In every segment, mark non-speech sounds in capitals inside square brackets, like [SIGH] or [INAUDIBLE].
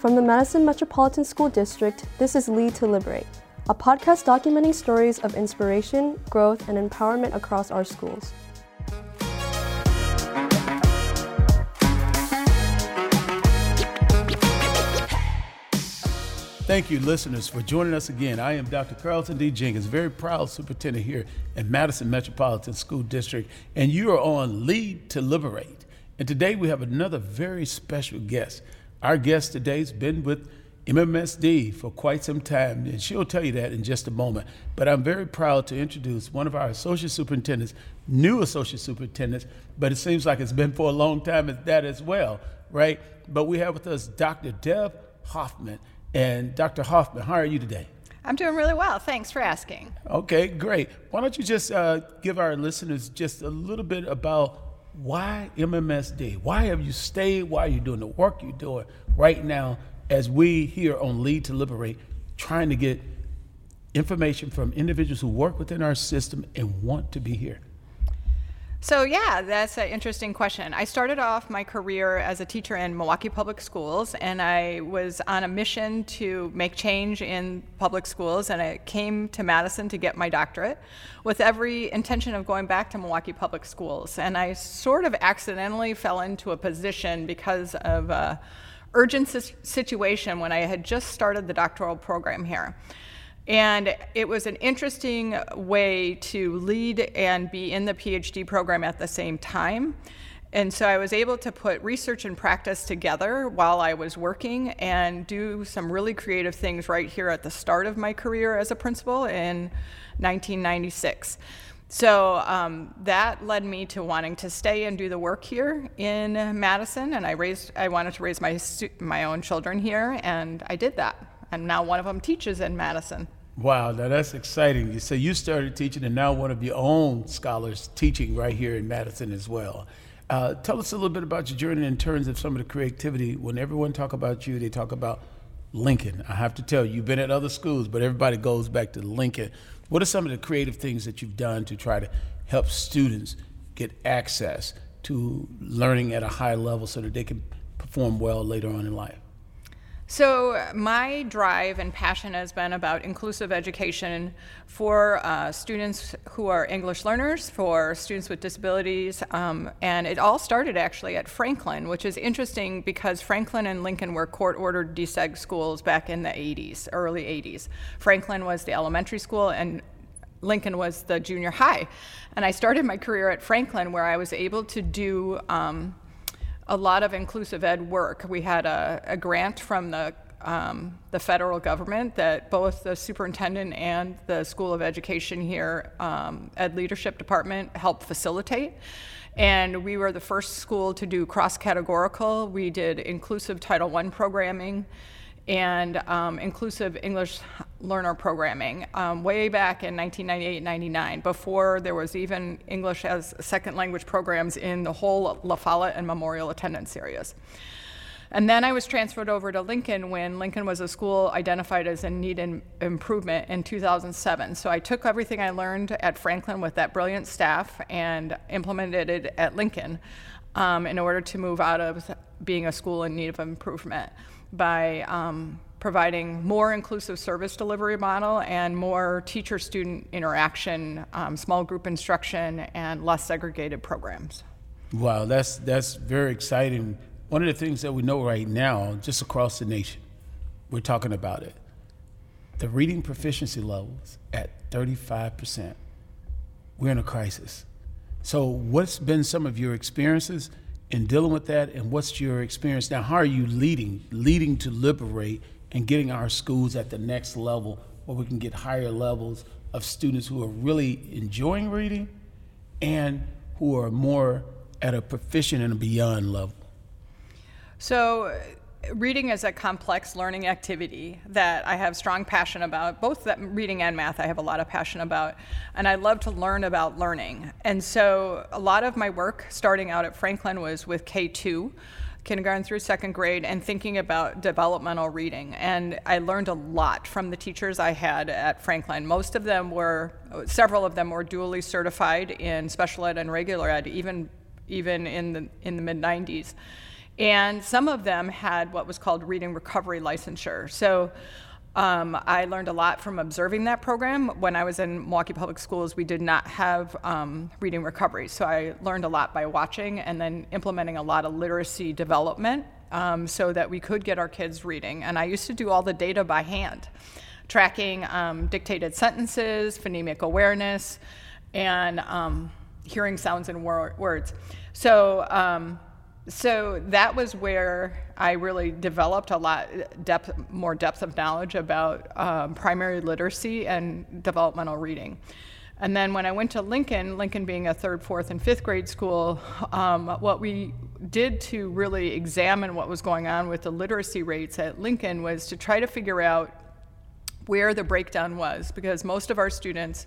From the Madison Metropolitan School District, this is Lead to Liberate, a podcast documenting stories of inspiration, growth, and empowerment across our schools. Thank you, listeners, for joining us again. I am Dr. Carlton D. Jenkins, very proud superintendent here in Madison Metropolitan School District, and you are on Lead to Liberate. And today we have another very special guest. Our guest today has been with MMSD for quite some time, and she'll tell you that in just a moment. But I'm very proud to introduce one of our associate superintendents, new associate superintendents, but it seems like it's been for a long time at that as well, right? But we have with us Dr. Deb Hoffman. And Dr. Hoffman, how are you today? I'm doing really well. Thanks for asking. Okay, great. Why don't you just uh, give our listeners just a little bit about why MMSD? Why have you stayed? Why are you doing the work you're doing right now as we here on Lead to Liberate, trying to get information from individuals who work within our system and want to be here? So, yeah, that's an interesting question. I started off my career as a teacher in Milwaukee Public Schools, and I was on a mission to make change in public schools. And I came to Madison to get my doctorate with every intention of going back to Milwaukee Public Schools. And I sort of accidentally fell into a position because of a urgent situation when I had just started the doctoral program here. And it was an interesting way to lead and be in the PhD program at the same time. And so I was able to put research and practice together while I was working and do some really creative things right here at the start of my career as a principal in 1996. So um, that led me to wanting to stay and do the work here in Madison, and I raised. I wanted to raise my my own children here, and I did that. And now one of them teaches in Madison. Wow, now that's exciting. So you started teaching, and now one of your own scholars teaching right here in Madison as well. Uh, tell us a little bit about your journey in terms of some of the creativity. When everyone talk about you, they talk about Lincoln. I have to tell you, you've been at other schools, but everybody goes back to Lincoln. What are some of the creative things that you've done to try to help students get access to learning at a high level so that they can perform well later on in life? So, my drive and passion has been about inclusive education for uh, students who are English learners, for students with disabilities, um, and it all started actually at Franklin, which is interesting because Franklin and Lincoln were court ordered deseg schools back in the 80s, early 80s. Franklin was the elementary school, and Lincoln was the junior high. And I started my career at Franklin where I was able to do um, a lot of inclusive ed work. We had a, a grant from the um, the federal government that both the superintendent and the School of Education here, um, Ed Leadership Department, helped facilitate. And we were the first school to do cross categorical. We did inclusive Title I programming and um, inclusive English learner programming um, way back in 1998 99, before there was even English as second language programs in the whole La Follette and Memorial attendance areas. And then I was transferred over to Lincoln when Lincoln was a school identified as in need in improvement in 2007. So I took everything I learned at Franklin with that brilliant staff and implemented it at Lincoln um, in order to move out of being a school in need of improvement by um, providing more inclusive service delivery model and more teacher-student interaction, um, small group instruction, and less segregated programs. Wow, that's that's very exciting. One of the things that we know right now, just across the nation, we're talking about it. The reading proficiency levels at 35%. We're in a crisis. So, what's been some of your experiences in dealing with that, and what's your experience now? How are you leading, leading to liberate and getting our schools at the next level where we can get higher levels of students who are really enjoying reading and who are more at a proficient and beyond level? So, reading is a complex learning activity that I have strong passion about. Both reading and math, I have a lot of passion about, and I love to learn about learning. And so, a lot of my work starting out at Franklin was with K2 kindergarten through second grade and thinking about developmental reading. And I learned a lot from the teachers I had at Franklin. Most of them were, several of them were dually certified in special ed and regular ed, even, even in the, in the mid 90s. And some of them had what was called reading recovery licensure. So um, I learned a lot from observing that program. When I was in Milwaukee Public Schools, we did not have um, reading recovery. So I learned a lot by watching and then implementing a lot of literacy development um, so that we could get our kids reading. And I used to do all the data by hand, tracking um, dictated sentences, phonemic awareness, and um, hearing sounds and wor- words. So um, so that was where I really developed a lot depth, more depth of knowledge about um, primary literacy and developmental reading. And then when I went to Lincoln, Lincoln being a third, fourth, and fifth grade school, um, what we did to really examine what was going on with the literacy rates at Lincoln was to try to figure out where the breakdown was, because most of our students,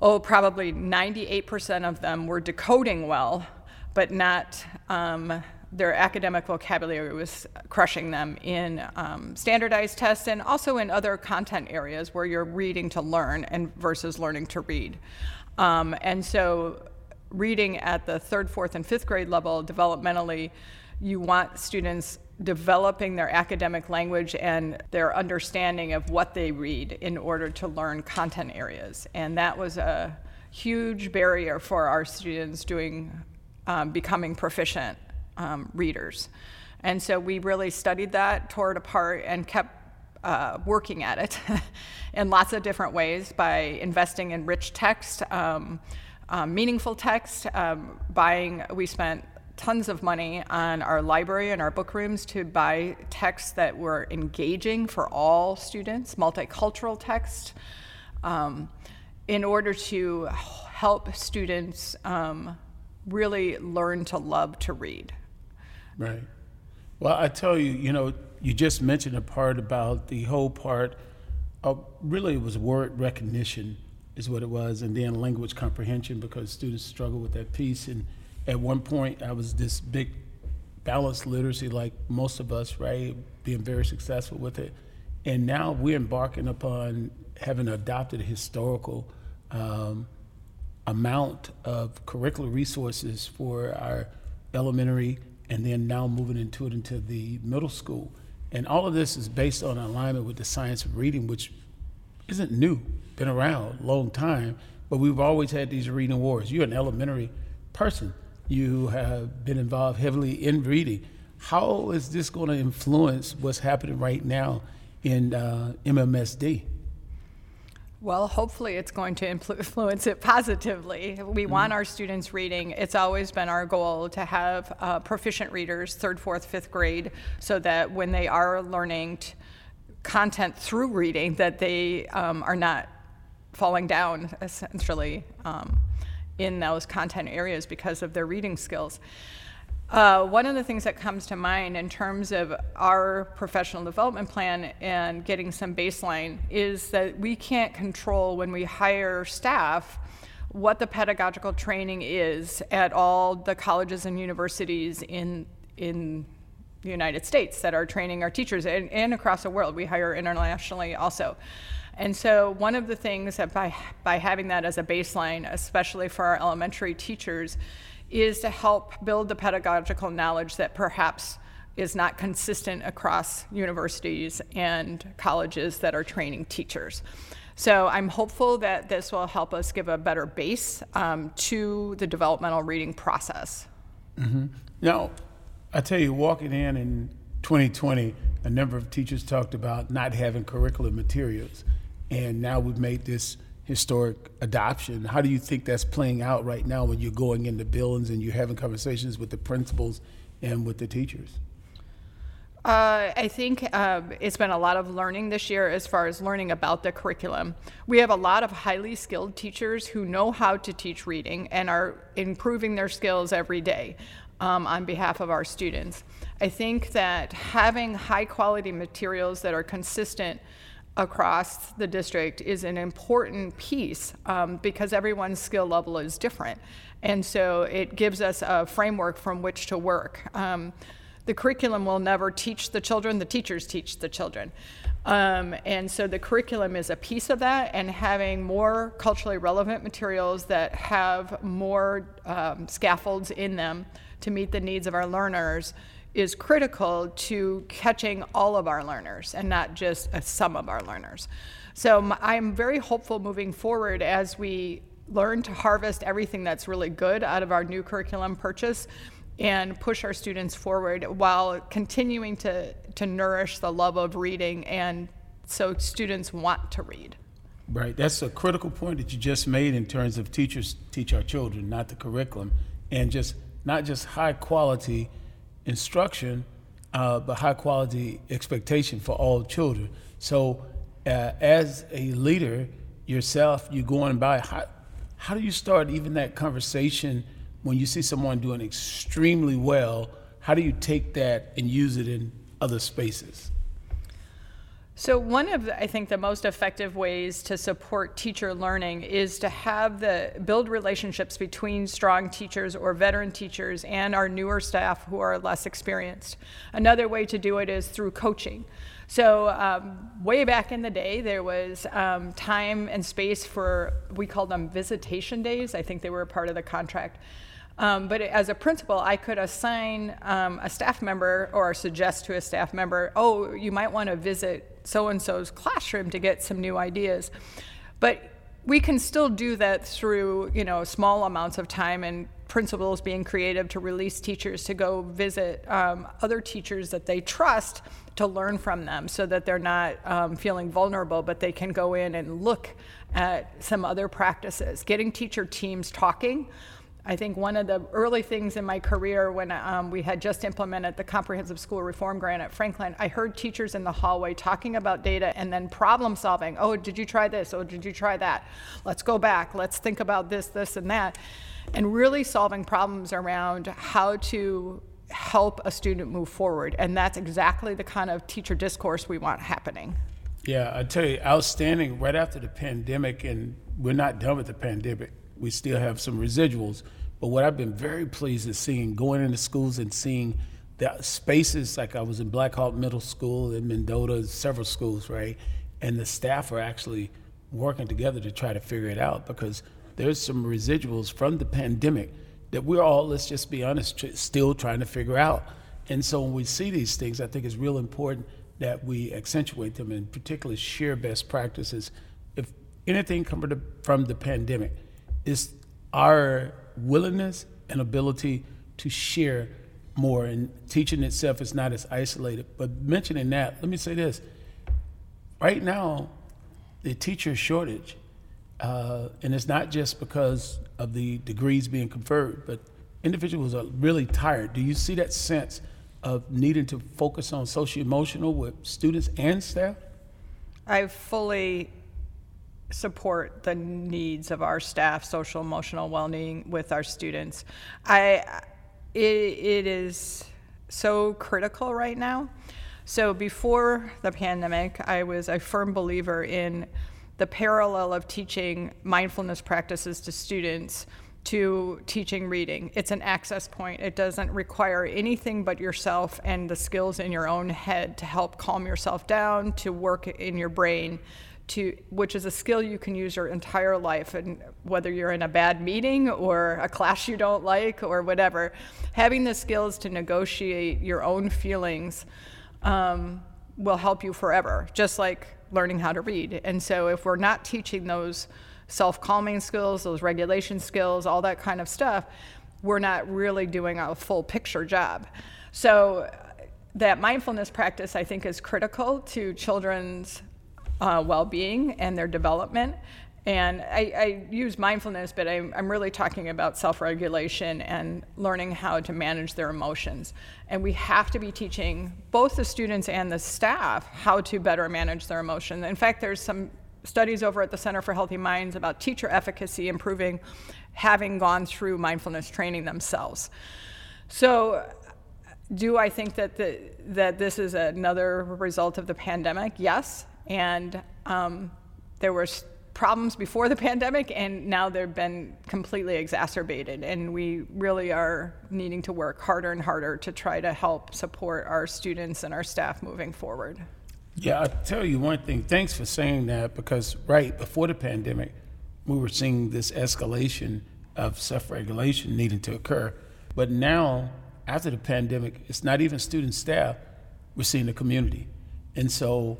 oh, probably 98% of them were decoding well, but not um, their academic vocabulary was crushing them in um, standardized tests and also in other content areas where you're reading to learn and versus learning to read. Um, and so, reading at the third, fourth, and fifth grade level developmentally, you want students developing their academic language and their understanding of what they read in order to learn content areas. And that was a huge barrier for our students doing um, becoming proficient um, readers. And so we really studied that, tore it apart, and kept uh, working at it [LAUGHS] in lots of different ways by investing in rich text, um, um, meaningful text, um, buying, we spent tons of money on our library and our book rooms to buy texts that were engaging for all students, multicultural text, um, in order to help students um, really learn to love to read. Right. Well, I tell you, you know, you just mentioned a part about the whole part of really it was word recognition is what it was, and then language comprehension because students struggle with that piece. And at one point, I was this big balanced literacy, like most of us, right? Being very successful with it. And now we're embarking upon having adopted a historical um, amount of curricular resources for our elementary and then now moving into it into the middle school. And all of this is based on alignment with the science of reading, which isn't new, been around a long time, but we've always had these reading wars. You're an elementary person. You have been involved heavily in reading. How is this going to influence what's happening right now in uh, MMSD? Well, hopefully it's going to [LAUGHS] influence it positively. We mm-hmm. want our students reading. It's always been our goal to have uh, proficient readers, third, fourth, fifth grade, so that when they are learning t- content through reading, that they um, are not falling down essentially um, in those content areas because of their reading skills. Uh, one of the things that comes to mind in terms of our professional development plan and getting some baseline is that we can't control when we hire staff what the pedagogical training is at all the colleges and universities in in the United States that are training our teachers and, and across the world. We hire internationally also. And so, one of the things that by, by having that as a baseline, especially for our elementary teachers, is to help build the pedagogical knowledge that perhaps is not consistent across universities and colleges that are training teachers. So I'm hopeful that this will help us give a better base um, to the developmental reading process. Mm-hmm. Now, I tell you, walking in in 2020, a number of teachers talked about not having curriculum materials, and now we've made this historic adoption. How do you think that's playing out right now when you're going into buildings and you're having conversations with the principals and with the teachers? Uh, I think uh, it's been a lot of learning this year as far as learning about the curriculum. We have a lot of highly skilled teachers who know how to teach reading and are improving their skills every day um, on behalf of our students. I think that having high quality materials that are consistent across the district is an important piece um, because everyone's skill level is different. And so it gives us a framework from which to work. Um, the curriculum will never teach the children, the teachers teach the children. Um, and so the curriculum is a piece of that, and having more culturally relevant materials that have more um, scaffolds in them to meet the needs of our learners is critical to catching all of our learners and not just uh, some of our learners. So I'm very hopeful moving forward as we learn to harvest everything that's really good out of our new curriculum purchase and push our students forward while continuing to, to nourish the love of reading and so students want to read. Right. That's a critical point that you just made in terms of teachers teach our children, not the curriculum, and just not just high quality instruction, uh, but high quality expectation for all children. So, uh, as a leader yourself, you're going by how, how do you start even that conversation when you see someone doing extremely well? How do you take that and use it in other spaces? So one of the, I think the most effective ways to support teacher learning is to have the build relationships between strong teachers or veteran teachers and our newer staff who are less experienced. Another way to do it is through coaching. So um, way back in the day, there was um, time and space for we called them visitation days. I think they were a part of the contract. Um, but as a principal, I could assign um, a staff member or suggest to a staff member, oh, you might want to visit so and so's classroom to get some new ideas. But we can still do that through, you know, small amounts of time and principals being creative to release teachers to go visit um, other teachers that they trust to learn from them so that they're not um, feeling vulnerable, but they can go in and look at some other practices. Getting teacher teams talking I think one of the early things in my career when um, we had just implemented the comprehensive school reform grant at Franklin, I heard teachers in the hallway talking about data and then problem solving. Oh, did you try this? Oh, did you try that? Let's go back. Let's think about this, this, and that. And really solving problems around how to help a student move forward. And that's exactly the kind of teacher discourse we want happening. Yeah, I tell you, outstanding right after the pandemic, and we're not done with the pandemic we still have some residuals. But what I've been very pleased is seeing going into schools and seeing the spaces like I was in Black Hawk Middle School in Mendota, several schools, right? And the staff are actually working together to try to figure it out because there's some residuals from the pandemic that we're all, let's just be honest, still trying to figure out. And so when we see these things, I think it's real important that we accentuate them and particularly share best practices. If anything come from the pandemic, is our willingness and ability to share more. And teaching itself is not as isolated. But mentioning that, let me say this. Right now, the teacher shortage, uh, and it's not just because of the degrees being conferred, but individuals are really tired. Do you see that sense of needing to focus on social emotional with students and staff? I fully support the needs of our staff, social emotional well-being with our students. I it, it is so critical right now. So before the pandemic, I was a firm believer in the parallel of teaching mindfulness practices to students to teaching reading. It's an access point. It doesn't require anything but yourself and the skills in your own head to help calm yourself down, to work in your brain to which is a skill you can use your entire life and whether you're in a bad meeting or a class you don't like or whatever having the skills to negotiate your own feelings um, will help you forever just like learning how to read. And so if we're not teaching those self-calming skills those regulation skills all that kind of stuff we're not really doing a full picture job. So that mindfulness practice i think is critical to children's uh, well-being and their development. And I, I use mindfulness, but I'm, I'm really talking about self-regulation and learning how to manage their emotions. And we have to be teaching both the students and the staff how to better manage their emotions. In fact, there's some studies over at the Center for Healthy Minds about teacher efficacy improving having gone through mindfulness training themselves. So do I think that, the, that this is another result of the pandemic? Yes and um, there were problems before the pandemic, and now they've been completely exacerbated. And we really are needing to work harder and harder to try to help support our students and our staff moving forward. Yeah, I'll tell you one thing. Thanks for saying that because, right before the pandemic, we were seeing this escalation of self regulation needing to occur. But now, after the pandemic, it's not even student staff, we're seeing the community. And so,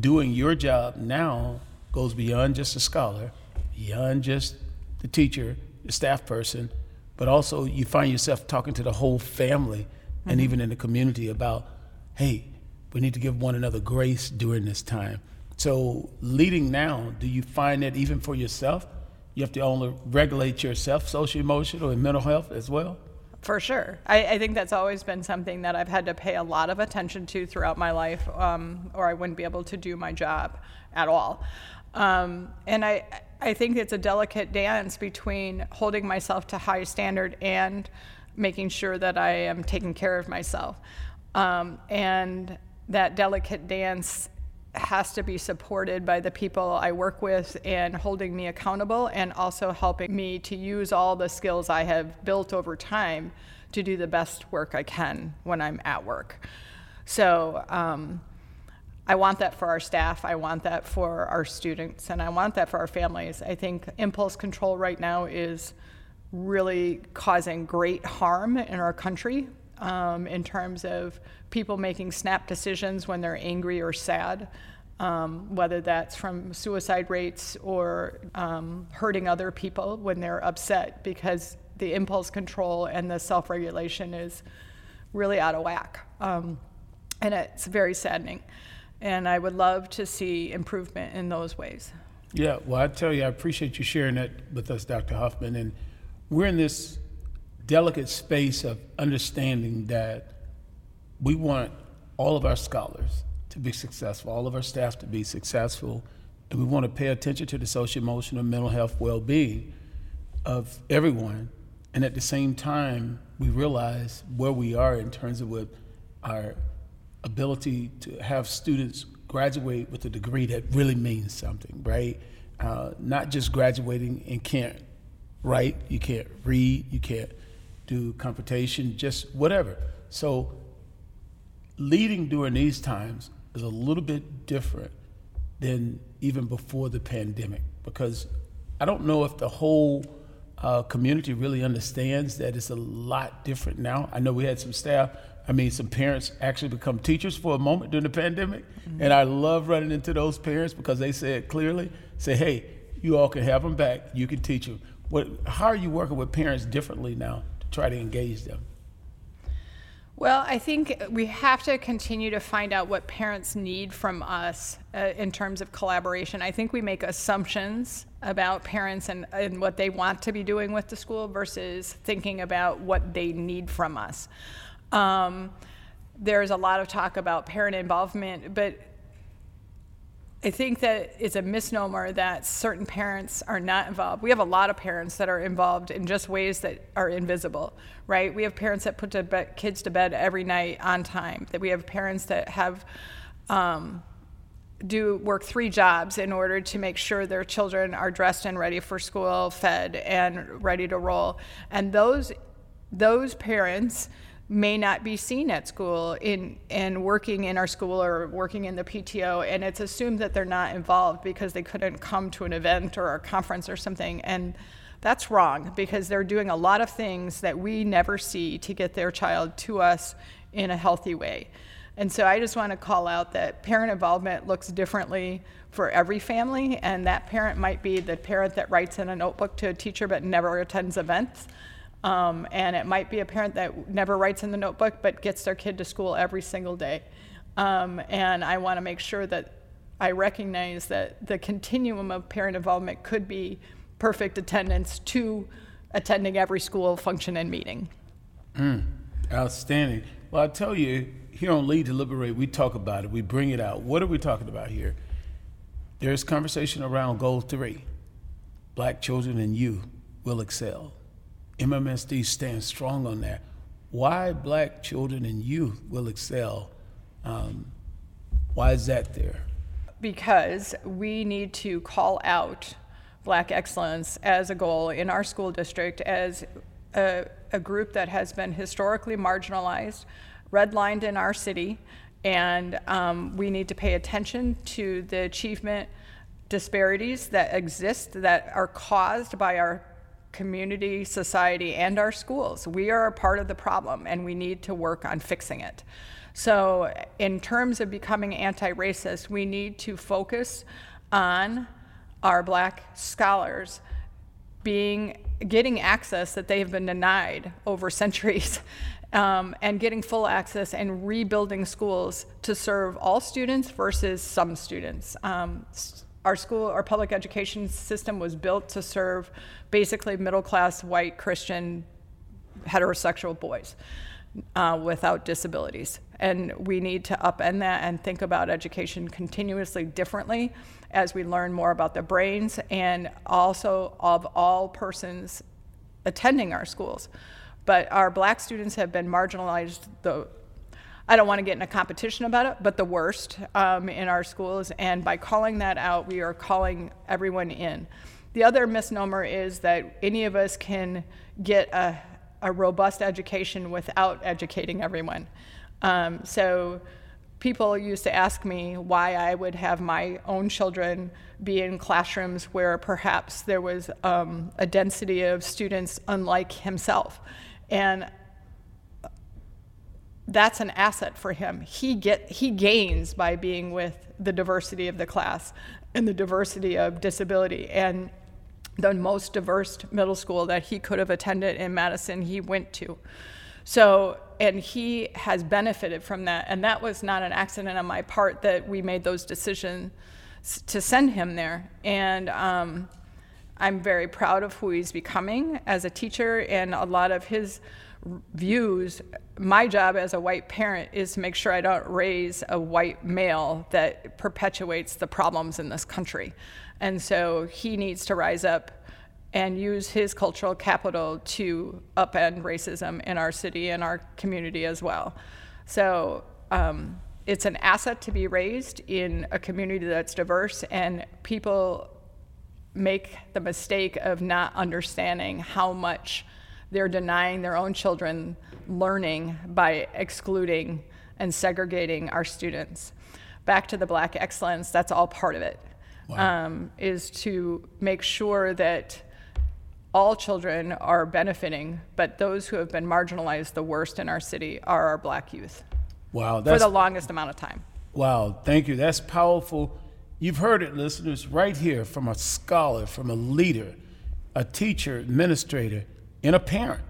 doing your job now goes beyond just a scholar, beyond just the teacher, the staff person, but also you find yourself talking to the whole family mm-hmm. and even in the community about, hey, we need to give one another grace during this time. So, leading now, do you find that even for yourself, you have to only regulate yourself, social, emotional, and mental health as well? For sure. I, I, think that's always been something that I've had to pay a lot of attention to throughout my life, um, or I wouldn't be able to do my job at all. Um, and I, I think it's a delicate dance between holding myself to high standard and making sure that I am taking care of myself. Um, and that delicate dance has to be supported by the people I work with and holding me accountable and also helping me to use all the skills I have built over time to do the best work I can when I'm at work. So um, I want that for our staff, I want that for our students, and I want that for our families. I think impulse control right now is really causing great harm in our country um, in terms of people making snap decisions when they're angry or sad, um, whether that's from suicide rates or um, hurting other people when they're upset because the impulse control and the self regulation is really out of whack. Um, and it's very saddening. And I would love to see improvement in those ways. Yeah, well, I tell you, I appreciate you sharing that with us, Dr. Hoffman. And we're in this delicate space of understanding that we want all of our scholars to be successful, all of our staff to be successful, and we want to pay attention to the social, emotional, mental health well being of everyone. And at the same time, we realize where we are in terms of what our ability to have students graduate with a degree that really means something, right? Uh, not just graduating and can't write, you can't read, you can't do computation, just whatever. So leading during these times is a little bit different than even before the pandemic because I don't know if the whole uh, community really understands that it's a lot different now. I know we had some staff, I mean, some parents actually become teachers for a moment during the pandemic, mm-hmm. and I love running into those parents because they said clearly, say, hey, you all can have them back, you can teach them. What, how are you working with parents differently now try to engage them? Well, I think we have to continue to find out what parents need from us uh, in terms of collaboration. I think we make assumptions about parents and, and what they want to be doing with the school versus thinking about what they need from us. Um, there's a lot of talk about parent involvement, but I think that it's a misnomer that certain parents are not involved. We have a lot of parents that are involved in just ways that are invisible, right? We have parents that put bed, kids to bed every night on time. That we have parents that have um, do work three jobs in order to make sure their children are dressed and ready for school, fed and ready to roll. And those those parents may not be seen at school in and working in our school or working in the PTO and it's assumed that they're not involved because they couldn't come to an event or a conference or something and that's wrong because they're doing a lot of things that we never see to get their child to us in a healthy way. And so I just want to call out that parent involvement looks differently for every family, and that parent might be the parent that writes in a notebook to a teacher but never attends events. Um, and it might be a parent that never writes in the notebook but gets their kid to school every single day. Um, and I want to make sure that I recognize that the continuum of parent involvement could be perfect attendance to attending every school function and meeting. Mm, outstanding. Well, I tell you, here on Lead to Liberate, we talk about it, we bring it out. What are we talking about here? There's conversation around goal three black children and you will excel. MMSD stands strong on that. Why black children and youth will excel? Um, why is that there? because we need to call out black excellence as a goal in our school district as a, a group that has been historically marginalized, redlined in our city, and um, we need to pay attention to the achievement disparities that exist that are caused by our community, society, and our schools. We are a part of the problem, and we need to work on fixing it. So, in terms of becoming anti racist, we need to focus on our black scholars being getting access that they have been denied over [LAUGHS] centuries um, and getting full access and rebuilding schools to serve all students versus some students um, our school our public education system was built to serve basically middle class white christian heterosexual boys uh, without disabilities. And we need to upend that and think about education continuously differently as we learn more about the brains and also of all persons attending our schools. But our black students have been marginalized, the, I don't want to get in a competition about it, but the worst um, in our schools. And by calling that out, we are calling everyone in. The other misnomer is that any of us can get a a robust education without educating everyone. Um, so people used to ask me why I would have my own children be in classrooms where perhaps there was um, a density of students unlike himself. And that's an asset for him. He, get, he gains by being with the diversity of the class and the diversity of disability. And the most diverse middle school that he could have attended in Madison, he went to. So, and he has benefited from that. And that was not an accident on my part that we made those decisions to send him there. And um, I'm very proud of who he's becoming as a teacher and a lot of his views. My job as a white parent is to make sure I don't raise a white male that perpetuates the problems in this country. And so he needs to rise up and use his cultural capital to upend racism in our city and our community as well. So um, it's an asset to be raised in a community that's diverse, and people make the mistake of not understanding how much they're denying their own children learning by excluding and segregating our students. Back to the black excellence, that's all part of it wow. um, is to make sure that all children are benefiting, but those who have been marginalized the worst in our city are our black youth. Wow, for the longest amount of time. Wow, thank you. That's powerful. You've heard it, listeners, right here from a scholar, from a leader, a teacher, administrator, and a parent.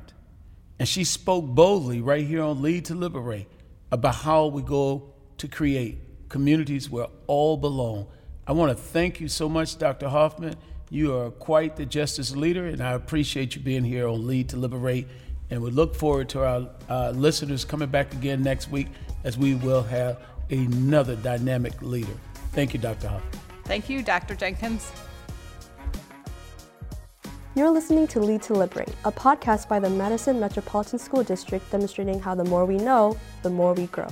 And she spoke boldly right here on Lead to Liberate about how we go to create communities where all belong. I want to thank you so much, Dr. Hoffman. You are quite the justice leader, and I appreciate you being here on Lead to Liberate. And we look forward to our uh, listeners coming back again next week as we will have another dynamic leader. Thank you, Dr. Hoffman. Thank you, Dr. Jenkins. You're listening to Lead to Liberate, a podcast by the Madison Metropolitan School District demonstrating how the more we know, the more we grow.